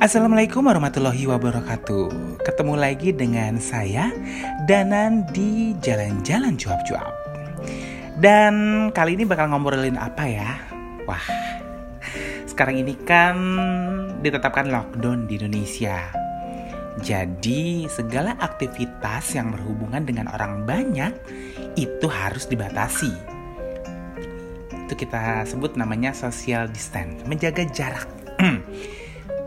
Assalamualaikum warahmatullahi wabarakatuh. Ketemu lagi dengan saya Danan di Jalan-Jalan Cuap-Cuap. Dan kali ini bakal ngobrolin apa ya? Wah Sekarang ini kan ditetapkan lockdown di Indonesia. Jadi segala aktivitas yang berhubungan dengan orang banyak Itu harus dibatasi. Itu kita sebut namanya social distance Menjaga jarak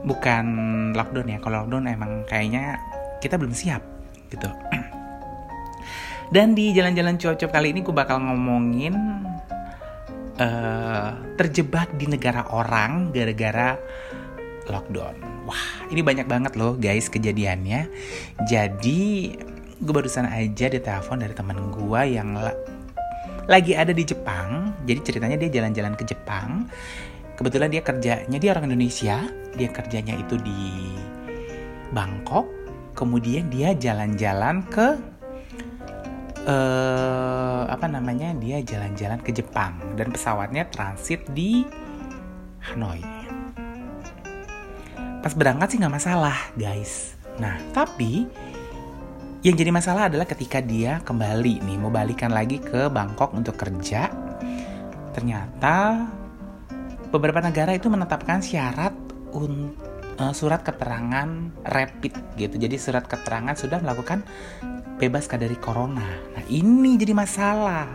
bukan lockdown ya. Kalau lockdown emang kayaknya kita belum siap gitu. Dan di jalan-jalan cocok kali ini gue bakal ngomongin uh, terjebak di negara orang gara-gara lockdown. Wah ini banyak banget loh guys kejadiannya. Jadi gue barusan aja ditelepon dari teman gue yang lagi ada di Jepang. Jadi ceritanya dia jalan-jalan ke Jepang kebetulan dia kerjanya dia orang Indonesia. Dia kerjanya itu di Bangkok. Kemudian dia jalan-jalan ke uh, apa namanya? Dia jalan-jalan ke Jepang. Dan pesawatnya transit di Hanoi. Pas berangkat sih nggak masalah guys. Nah tapi yang jadi masalah adalah ketika dia kembali nih mau balikan lagi ke Bangkok untuk kerja ternyata beberapa negara itu menetapkan syarat un, uh, surat keterangan rapid gitu. Jadi surat keterangan sudah melakukan bebas dari corona. Nah ini jadi masalah.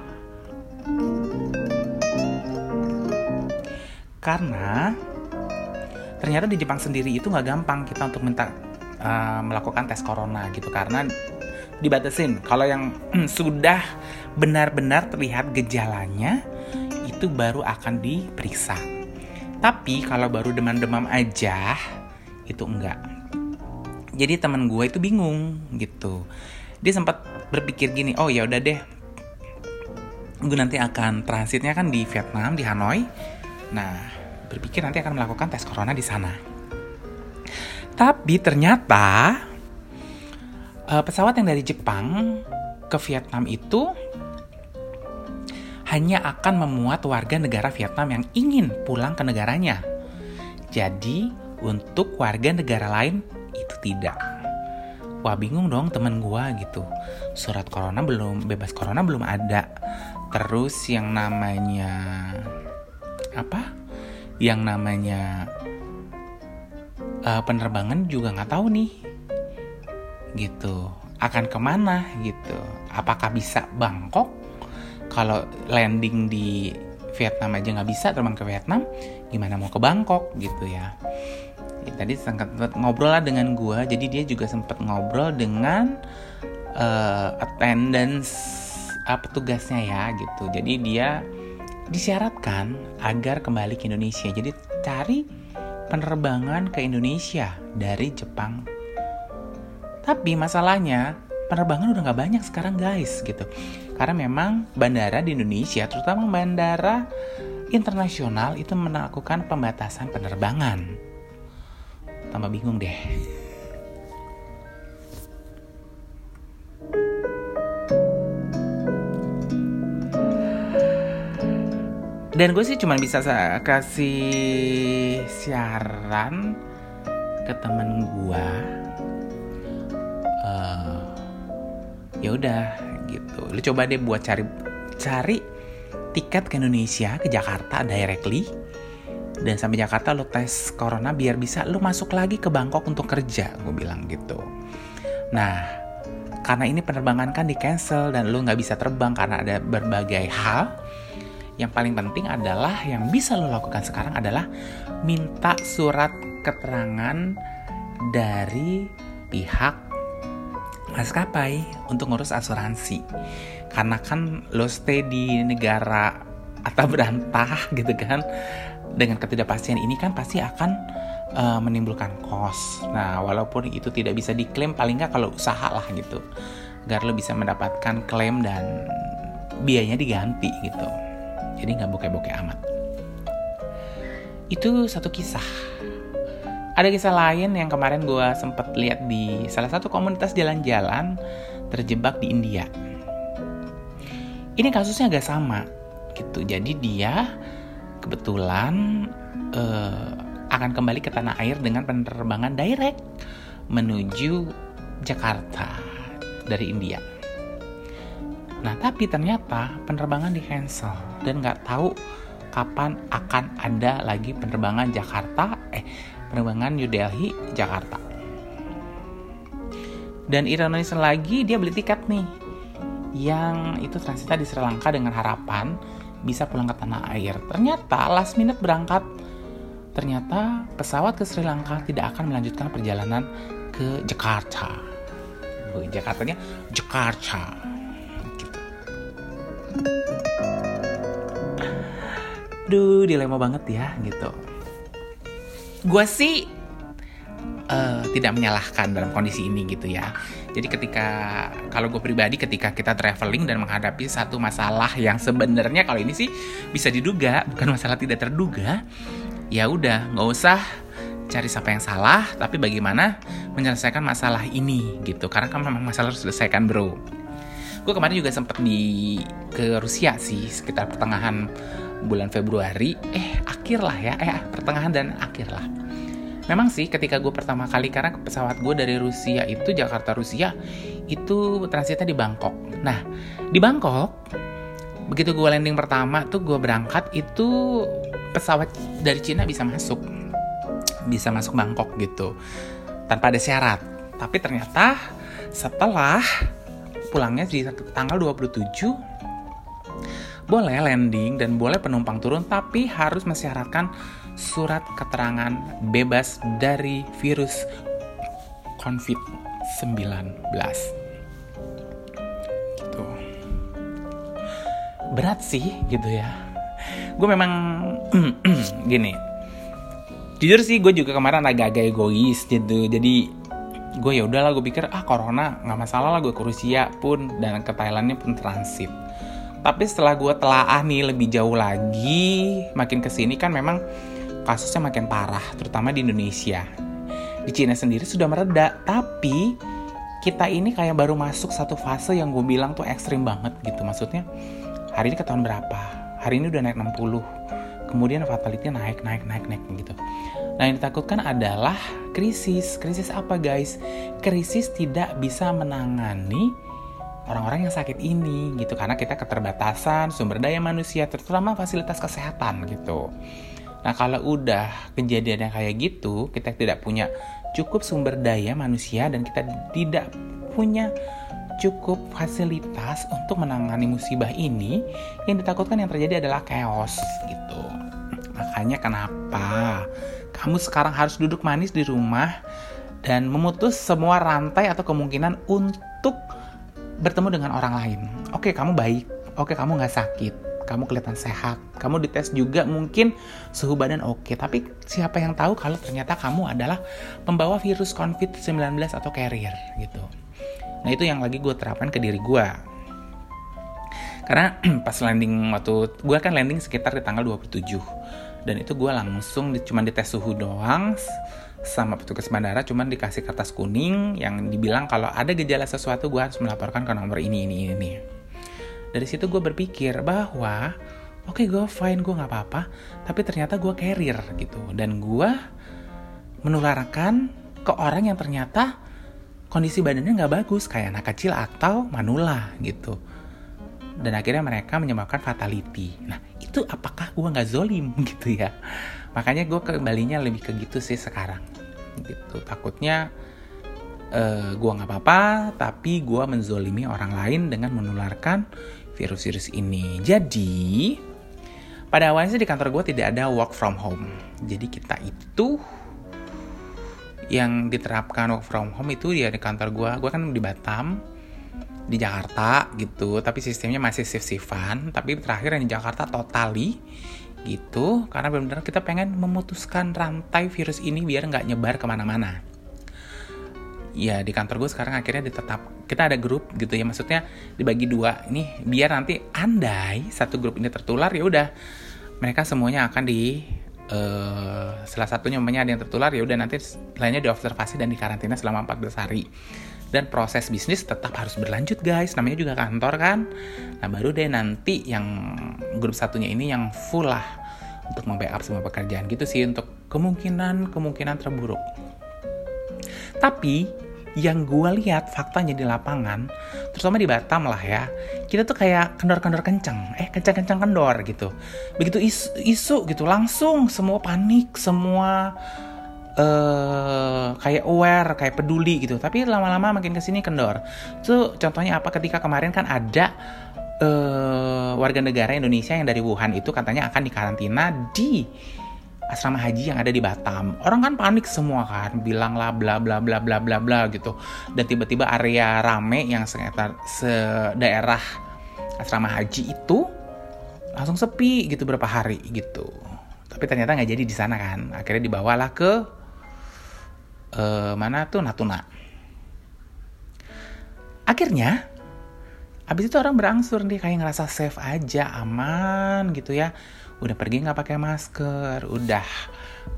Karena ternyata di Jepang sendiri itu nggak gampang kita untuk minta uh, melakukan tes corona gitu karena dibatasin. Kalau yang hmm, sudah benar-benar terlihat gejalanya itu baru akan diperiksa. Tapi kalau baru demam-demam aja itu enggak. Jadi teman gue itu bingung gitu. Dia sempat berpikir gini, oh ya udah deh, gue nanti akan transitnya kan di Vietnam di Hanoi. Nah, berpikir nanti akan melakukan tes corona di sana. Tapi ternyata uh, pesawat yang dari Jepang ke Vietnam itu hanya akan memuat warga negara Vietnam yang ingin pulang ke negaranya. Jadi, untuk warga negara lain itu tidak. Wah bingung dong temen gue gitu. Surat corona belum, bebas corona belum ada. Terus yang namanya apa? Yang namanya uh, penerbangan juga nggak tahu nih. Gitu. Akan ke mana gitu? Apakah bisa Bangkok kalau landing di Vietnam aja nggak bisa terbang ke Vietnam gimana mau ke Bangkok gitu ya, ya tadi sempat ngobrol lah dengan gue jadi dia juga sempat ngobrol dengan uh, attendance uh, petugasnya ya gitu. Jadi dia disyaratkan agar kembali ke Indonesia. Jadi cari penerbangan ke Indonesia dari Jepang. Tapi masalahnya penerbangan udah nggak banyak sekarang guys gitu. Karena memang bandara di Indonesia terutama bandara internasional itu melakukan pembatasan penerbangan. Tambah bingung deh. Dan gue sih cuma bisa kasih siaran ke temen gue ya udah gitu. Lu coba deh buat cari cari tiket ke Indonesia ke Jakarta directly. Dan sampai Jakarta lu tes corona biar bisa lu masuk lagi ke Bangkok untuk kerja gue bilang gitu. Nah karena ini penerbangan kan di cancel dan lu nggak bisa terbang karena ada berbagai hal yang paling penting adalah yang bisa lo lakukan sekarang adalah minta surat keterangan dari pihak maskapai untuk ngurus asuransi. Karena kan lo stay di negara atau berantah gitu kan dengan ketidakpastian ini kan pasti akan uh, menimbulkan kos. Nah walaupun itu tidak bisa diklaim paling nggak kalau usaha lah gitu agar lo bisa mendapatkan klaim dan biayanya diganti gitu. Jadi nggak bokeh-bokeh amat. Itu satu kisah ada kisah lain yang kemarin gue sempet lihat di salah satu komunitas jalan-jalan terjebak di India. Ini kasusnya agak sama gitu. Jadi dia kebetulan uh, akan kembali ke tanah air dengan penerbangan direct menuju Jakarta dari India. Nah, tapi ternyata penerbangan di cancel dan nggak tahu kapan akan ada lagi penerbangan Jakarta, eh penerbangan New Delhi Jakarta. Dan ironis lagi dia beli tiket nih yang itu transitnya di Sri Lanka dengan harapan bisa pulang ke tanah air. Ternyata last minute berangkat ternyata pesawat ke Sri Lanka tidak akan melanjutkan perjalanan ke Jakarta. Jakartanya Jakarta. Gitu. Duh, dilema banget ya gitu. Gue sih uh, tidak menyalahkan dalam kondisi ini gitu ya. Jadi ketika kalau gue pribadi ketika kita traveling dan menghadapi satu masalah yang sebenarnya kalau ini sih bisa diduga bukan masalah tidak terduga, ya udah nggak usah cari siapa yang salah, tapi bagaimana menyelesaikan masalah ini gitu. Karena kan memang masalah harus diselesaikan bro. Gue kemarin juga sempat di ke Rusia sih sekitar pertengahan bulan Februari, eh akhir lah ya, eh pertengahan dan akhir lah. Memang sih ketika gue pertama kali karena pesawat gue dari Rusia itu Jakarta Rusia itu transitnya di Bangkok. Nah di Bangkok begitu gue landing pertama tuh gue berangkat itu pesawat dari Cina bisa masuk bisa masuk Bangkok gitu tanpa ada syarat. Tapi ternyata setelah pulangnya di tanggal 27 boleh landing dan boleh penumpang turun tapi harus mensyaratkan surat keterangan bebas dari virus COVID-19. Gitu. Berat sih gitu ya. Gue memang gini, jujur sih gue juga kemarin agak-agak egois gitu jadi gue ya udahlah gue pikir ah corona nggak masalah lah gue ke Rusia pun dan ke Thailandnya pun transit tapi setelah gue telaah nih lebih jauh lagi makin ke sini kan memang kasusnya makin parah terutama di Indonesia. Di Cina sendiri sudah mereda tapi kita ini kayak baru masuk satu fase yang gue bilang tuh ekstrim banget gitu. Maksudnya hari ini ke tahun berapa? Hari ini udah naik 60 kemudian fatality naik naik naik naik gitu. Nah yang ditakutkan adalah krisis. Krisis apa guys? Krisis tidak bisa menangani orang-orang yang sakit ini gitu. Karena kita keterbatasan sumber daya manusia terutama fasilitas kesehatan gitu. Nah kalau udah kejadian yang kayak gitu kita tidak punya cukup sumber daya manusia dan kita tidak punya cukup fasilitas untuk menangani musibah ini yang ditakutkan yang terjadi adalah chaos gitu. Makanya kenapa kamu sekarang harus duduk manis di rumah dan memutus semua rantai atau kemungkinan untuk bertemu dengan orang lain. Oke, kamu baik. Oke, kamu nggak sakit. Kamu kelihatan sehat. Kamu dites juga mungkin suhu badan oke. Tapi siapa yang tahu kalau ternyata kamu adalah pembawa virus COVID-19 atau carrier gitu. Nah itu yang lagi gue terapkan ke diri gue. Karena pas landing waktu gue kan landing sekitar di tanggal 27 dan itu gue langsung di, cuman dites suhu doang sama petugas bandara cuman dikasih kertas kuning yang dibilang kalau ada gejala sesuatu gue harus melaporkan ke nomor ini ini ini dari situ gue berpikir bahwa oke okay, gue fine gue nggak apa-apa tapi ternyata gue carrier gitu dan gue menularkan ke orang yang ternyata kondisi badannya nggak bagus kayak anak kecil atau manula gitu dan akhirnya mereka menyebabkan fatality. Nah itu apakah gue nggak zolim gitu ya? Makanya gue kembalinya lebih ke gitu sih sekarang. Gitu takutnya uh, eh, gue nggak apa-apa, tapi gue menzolimi orang lain dengan menularkan virus-virus ini. Jadi pada awalnya sih di kantor gue tidak ada work from home. Jadi kita itu yang diterapkan work from home itu ya di kantor gue. Gue kan di Batam di Jakarta gitu tapi sistemnya masih shift-shiftan tapi terakhir yang di Jakarta totally gitu karena benar-benar kita pengen memutuskan rantai virus ini biar nggak nyebar ke mana-mana. Ya di kantor gue sekarang akhirnya ditetap kita ada grup gitu ya maksudnya dibagi dua. Ini biar nanti andai satu grup ini tertular ya udah mereka semuanya akan di uh, salah satunya namanya ada yang tertular ya udah nanti lainnya diobservasi dan dikarantina selama 14 hari dan proses bisnis tetap harus berlanjut guys. Namanya juga kantor kan? Nah baru deh nanti yang grup satunya ini yang full lah untuk membackup semua pekerjaan gitu sih untuk kemungkinan kemungkinan terburuk. Tapi yang gue lihat faktanya di lapangan, terutama di Batam lah ya, kita tuh kayak kendor-kendor kenceng, eh kencang-kencang kendor gitu. Begitu isu, isu gitu, langsung semua panik, semua uh, kayak aware, kayak peduli gitu. Tapi lama-lama makin ke sini kendor. Itu contohnya apa? Ketika kemarin kan ada uh, warga negara Indonesia yang dari Wuhan itu katanya akan dikarantina di asrama haji yang ada di Batam. Orang kan panik semua kan, bilang lah bla bla bla bla bla bla gitu. Dan tiba-tiba area rame yang sekitar daerah asrama haji itu langsung sepi gitu berapa hari gitu. Tapi ternyata nggak jadi di sana kan. Akhirnya dibawalah ke uh, mana tuh? Natuna. Akhirnya Abis itu orang berangsur nih kayak ngerasa safe aja, aman gitu ya. Udah pergi nggak pakai masker udah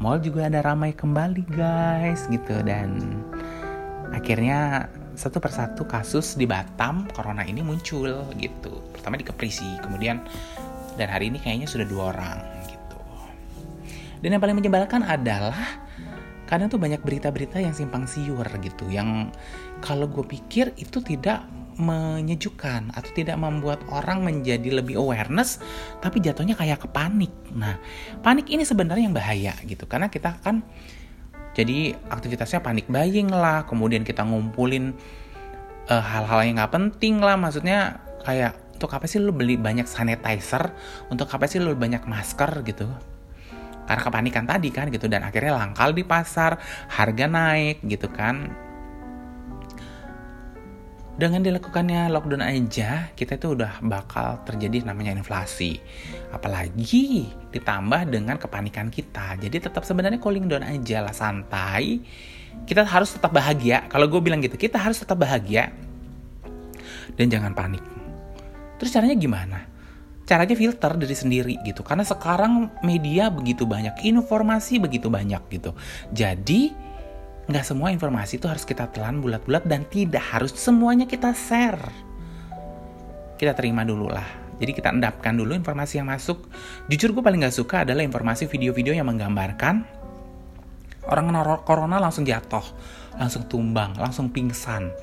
mall juga ada ramai kembali guys gitu. Dan akhirnya satu persatu kasus di Batam corona ini muncul gitu. Pertama di Keprisi kemudian dan hari ini kayaknya sudah dua orang gitu. Dan yang paling menyebalkan adalah kadang tuh banyak berita-berita yang simpang siur gitu yang kalau gue pikir itu tidak menyejukkan atau tidak membuat orang menjadi lebih awareness tapi jatuhnya kayak ke panik. Nah, panik ini sebenarnya yang bahaya gitu karena kita kan jadi aktivitasnya panik buying lah, kemudian kita ngumpulin eh, hal-hal yang nggak penting lah, maksudnya kayak untuk apa sih lu beli banyak sanitizer, untuk apa sih lu banyak masker? gitu, karena kepanikan tadi kan gitu. Dan akhirnya langkal di pasar, harga naik gitu kan. Dengan dilakukannya lockdown aja kita itu udah bakal terjadi namanya inflasi. Apalagi ditambah dengan kepanikan kita. Jadi tetap sebenarnya cooling down aja lah santai. Kita harus tetap bahagia. Kalau gue bilang gitu kita harus tetap bahagia. Dan jangan panik. Terus caranya gimana caranya filter dari sendiri gitu karena sekarang media begitu banyak informasi begitu banyak gitu jadi nggak semua informasi itu harus kita telan bulat-bulat dan tidak harus semuanya kita share. Kita terima dulu lah. Jadi kita endapkan dulu informasi yang masuk. Jujur gue paling nggak suka adalah informasi video-video yang menggambarkan orang corona langsung jatuh, langsung tumbang, langsung pingsan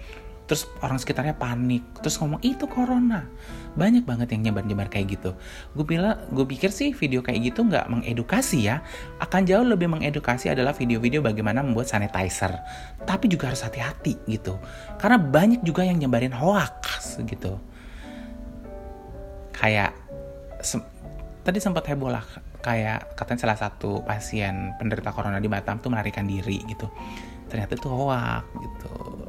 terus orang sekitarnya panik. Terus ngomong itu corona. Banyak banget yang nyebar-nyebar kayak gitu. Gue bilang gue pikir sih video kayak gitu nggak mengedukasi ya. Akan jauh lebih mengedukasi adalah video-video bagaimana membuat sanitizer. Tapi juga harus hati-hati gitu. Karena banyak juga yang nyebarin hoax gitu. Kayak se tadi sempat heboh lah. Kayak katanya salah satu pasien penderita corona di Batam tuh melarikan diri gitu. Ternyata itu hoax gitu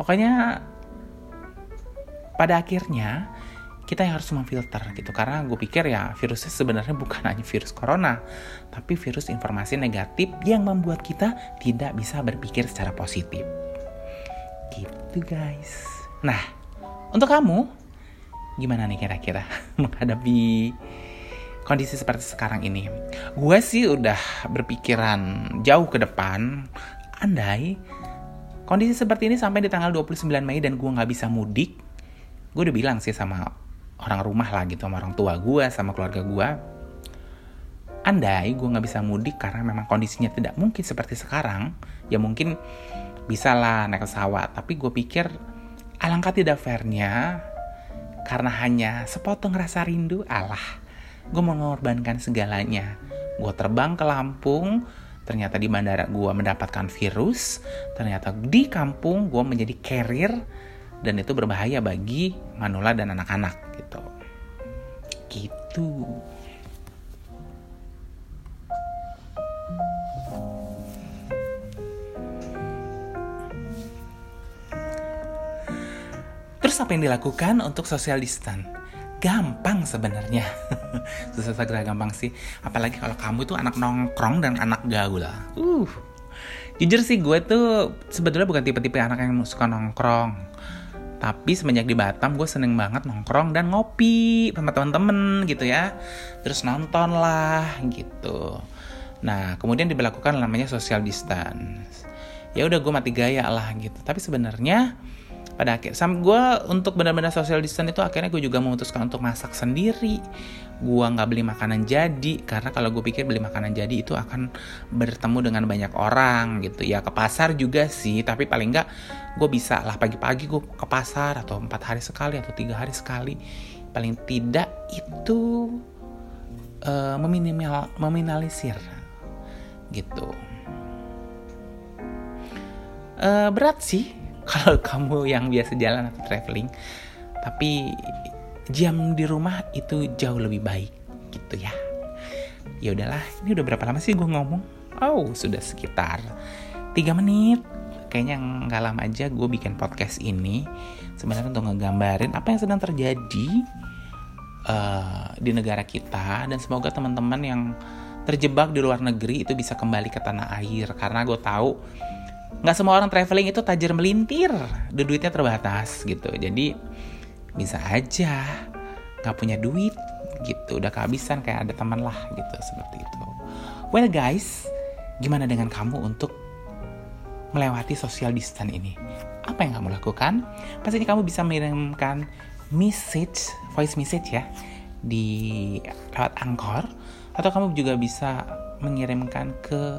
pokoknya pada akhirnya kita yang harus memfilter gitu. Karena gue pikir ya virusnya sebenarnya bukan hanya virus corona tapi virus informasi negatif yang membuat kita tidak bisa berpikir secara positif. Gitu guys. Nah untuk kamu gimana nih kira-kira menghadapi kondisi seperti sekarang ini? Gue sih udah berpikiran jauh ke depan. Andai Kondisi seperti ini sampai di tanggal 29 Mei dan gue nggak bisa mudik. Gue udah bilang sih sama orang rumah lah gitu, sama orang tua gue, sama keluarga gue. Andai gue nggak bisa mudik karena memang kondisinya tidak mungkin seperti sekarang, ya mungkin bisa lah naik pesawat. Tapi gue pikir alangkah tidak fairnya karena hanya sepotong rasa rindu, Allah, gue mengorbankan segalanya. Gue terbang ke Lampung, ternyata di bandara gue mendapatkan virus, ternyata di kampung gue menjadi carrier dan itu berbahaya bagi manula dan anak-anak gitu. Gitu. Terus apa yang dilakukan untuk social distance? Gampang sebenarnya. Susah segera gampang sih. Apalagi kalau kamu tuh anak nongkrong dan anak gaul. Lah uh jujur sih gue tuh sebetulnya bukan tipe-tipe anak yang suka nongkrong. Tapi semenjak di Batam gue seneng banget nongkrong dan ngopi sama temen-temen gitu ya. Terus nonton lah gitu. Nah kemudian diberlakukan namanya social distance. Ya udah gue mati gaya lah gitu. Tapi sebenarnya pada akhir. Sam gue untuk benar-benar social distance itu akhirnya gue juga memutuskan untuk masak sendiri. Gue nggak beli makanan jadi karena kalau gue pikir beli makanan jadi itu akan bertemu dengan banyak orang gitu. Ya ke pasar juga sih tapi paling nggak gue bisa lah pagi-pagi gue ke pasar atau empat hari sekali atau tiga hari sekali. Paling tidak itu uh, meminimal meminimalisir gitu. Uh, berat sih kalau kamu yang biasa jalan atau traveling tapi jam di rumah itu jauh lebih baik gitu ya. Ya udahlah ini udah berapa lama sih gue ngomong? Oh sudah sekitar tiga menit. Kayaknya nggak lama aja gue bikin podcast ini. Sebenarnya untuk ngegambarin apa yang sedang terjadi uh, di negara kita. Dan semoga teman-teman yang terjebak di luar negeri itu bisa kembali ke tanah air. Karena gue tahu nggak semua orang traveling itu tajir melintir. Duitnya terbatas gitu. Jadi bisa aja. Nggak punya duit gitu. Udah kehabisan kayak ada teman lah gitu seperti itu. Well guys gimana dengan kamu untuk melewati social distance ini? Apa yang kamu lakukan? Pastinya kamu bisa mengirimkan message voice message ya di lewat angkor atau kamu juga bisa mengirimkan ke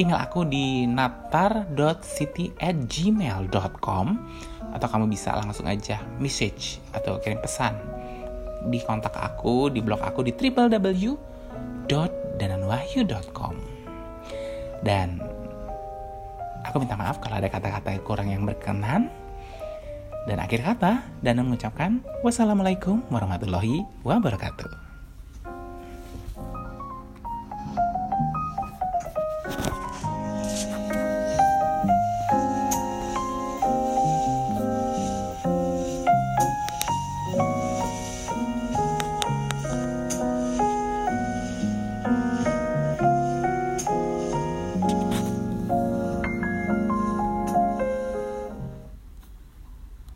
email aku di natar.city@gmail.com atau kamu bisa langsung aja message atau kirim pesan di kontak aku di blog aku di www.dananwahyu.com dan aku minta maaf kalau ada kata-kata kurang yang berkenan. Dan akhir kata dan mengucapkan wassalamualaikum warahmatullahi wabarakatuh